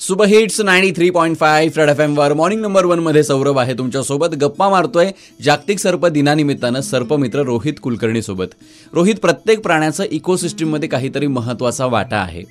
Super hits ninety three point five red F वर. Morning number वनमध्ये सौरभ आहे तुमच्यासोबत. गप्पा मारतोय जागतिक सर्प दिनानिमित्तानं सर्पमित्र रोहित कुलकर्णी सोबत रोहित प्रत्येक प्राण्याचं इकोसिस्टीममध्ये काहीतरी महत्त्वाचा वाटा आहे.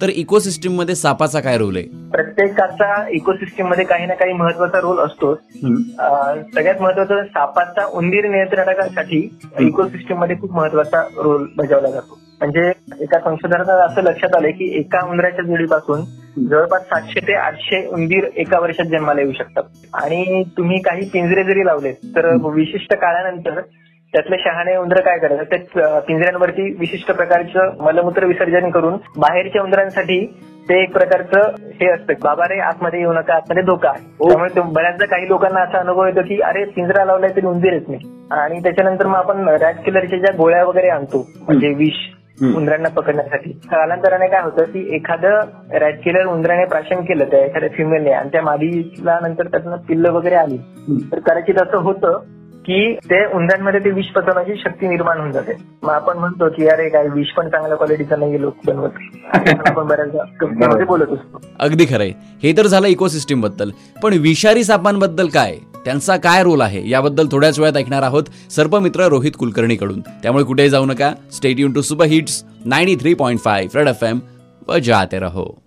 तर इकोसिस्टीममध्ये सापाचा काय रोल आहे? प्रत्येकाचा इकोसिस्टीममध्ये काही ना काही महत्त्वाचा रोल असतो सगळ्यात महत्त्वाचा सापाचा उंदीर नियंत्रणासाठी इकोसिस्टीममध्ये खूप महत्त्वाचा रोल बजावला जातो. म्हणजे एका संशोधनात असं लक्षात आलंय की एका उंदराच्या जोडीपासून जवळपास सातशे ते आठशे उंदीर एका वर्षात जन्माला येऊ शकतात. आणि तुम्ही काही पिंजरे जरी लावले तर विशिष्ट काळानंतर त्यातले शहाणे उंदर काय करतात? ते पिंजऱ्यांवरती विशिष्ट प्रकारचं मलमूत्र विसर्जन करून बाहेरच्या उंदरांसाठी ते एक प्रकारचं हे असतं बाबा रे आतमध्ये येऊ नका आतमध्ये धोका. आहे त्यामुळे बऱ्याचदा काही लोकांना असा अनुभव येतो की अरे पिंजरा लावलाय तरी उंदीर येत नाही. आणि त्याच्यानंतर मग आपण रॅट किलरच्या ज्या गोळ्या वगैरे आणतो म्हणजे विष उंदरांना पकडण्यासाठी. कालांतराने काय होतं की एखादं रॅट किलर उंदराने प्राशन केलं त्या एखाद्या फिमेलने आणि त्या मादीला नंतर त्यातनं पिल्ल वगैरे आली. तर कदाचित असं होतं की ते उंदरांमध्ये ते विष पचवण्याची शक्ती निर्माण होऊन जाते. मग आपण म्हणतो की अरे काय विष पण चांगल्या क्वालिटीचं नाही लोक बनवत. आपण बऱ्याचदा बोलत असतो. अगदी खरंय. हे तर झालं इकोसिस्टीमबद्दल. पण विषारी सापांबद्दल काय? त्यांचा काय रोल आहे याबद्दल थोड्याच वेळात ऐकणार आहोत सर्पमित्र रोहित कुलकर्णीकडून. त्यामुळे कुठेही जाऊ नका. Stay युन to super hits ninety three point five red F M व जाते रहो.